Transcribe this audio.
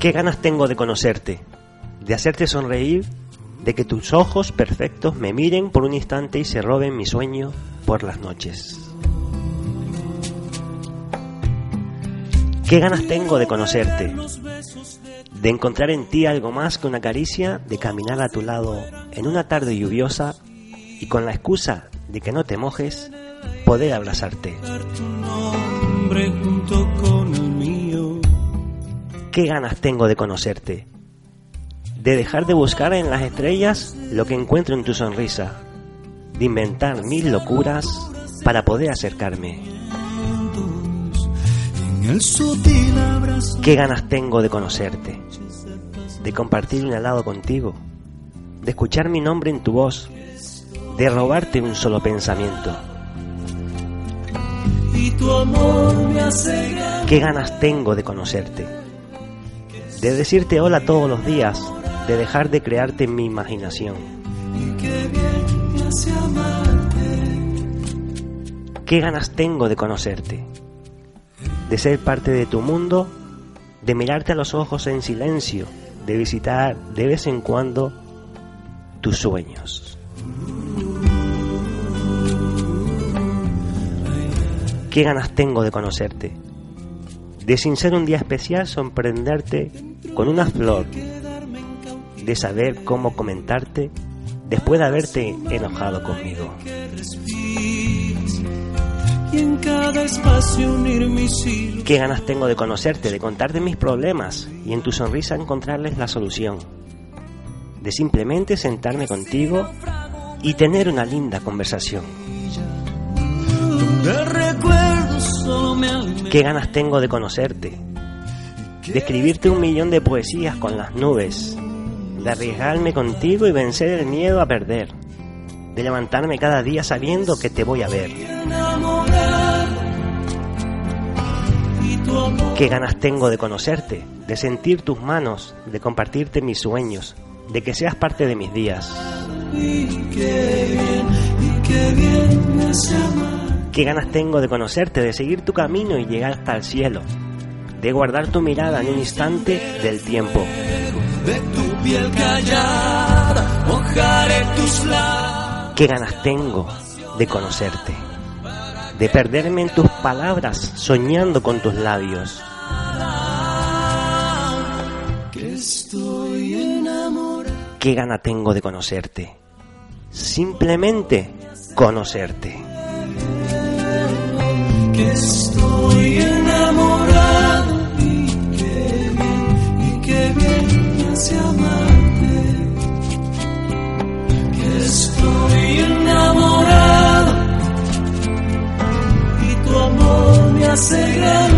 ¿Qué ganas tengo de conocerte? De hacerte sonreír, de que tus ojos perfectos me miren por un instante y se roben mi sueño por las noches. ¿Qué ganas tengo de conocerte? De encontrar en ti algo más que una caricia, de caminar a tu lado en una tarde lluviosa y con la excusa de que no te mojes, poder abrazarte. ¿Qué ganas tengo de conocerte? De dejar de buscar en las estrellas lo que encuentro en tu sonrisa. De inventar mil locuras para poder acercarme. ¿Qué ganas tengo de conocerte? De compartir un helado contigo. De escuchar mi nombre en tu voz. De robarte un solo pensamiento. ¿Qué ganas tengo de conocerte? de decirte hola todos los días, de dejar de crearte en mi imaginación. ¿Qué ganas tengo de conocerte? De ser parte de tu mundo, de mirarte a los ojos en silencio, de visitar de vez en cuando tus sueños. ¿Qué ganas tengo de conocerte? De sin ser un día especial sorprenderte con una flor, de saber cómo comentarte después de haberte enojado conmigo. Qué ganas tengo de conocerte, de contarte mis problemas y en tu sonrisa encontrarles la solución. De simplemente sentarme contigo y tener una linda conversación. Qué ganas tengo de conocerte, de escribirte un millón de poesías con las nubes, de arriesgarme contigo y vencer el miedo a perder, de levantarme cada día sabiendo que te voy a ver. Qué ganas tengo de conocerte, de sentir tus manos, de compartirte mis sueños, de que seas parte de mis días. Qué ganas tengo de conocerte, de seguir tu camino y llegar hasta el cielo, de guardar tu mirada en un instante del tiempo. Qué ganas tengo de conocerte, de perderme en tus palabras, soñando con tus labios. Qué gana tengo de conocerte, simplemente conocerte. Estoy estoy enamorado y tu amor me hace grande.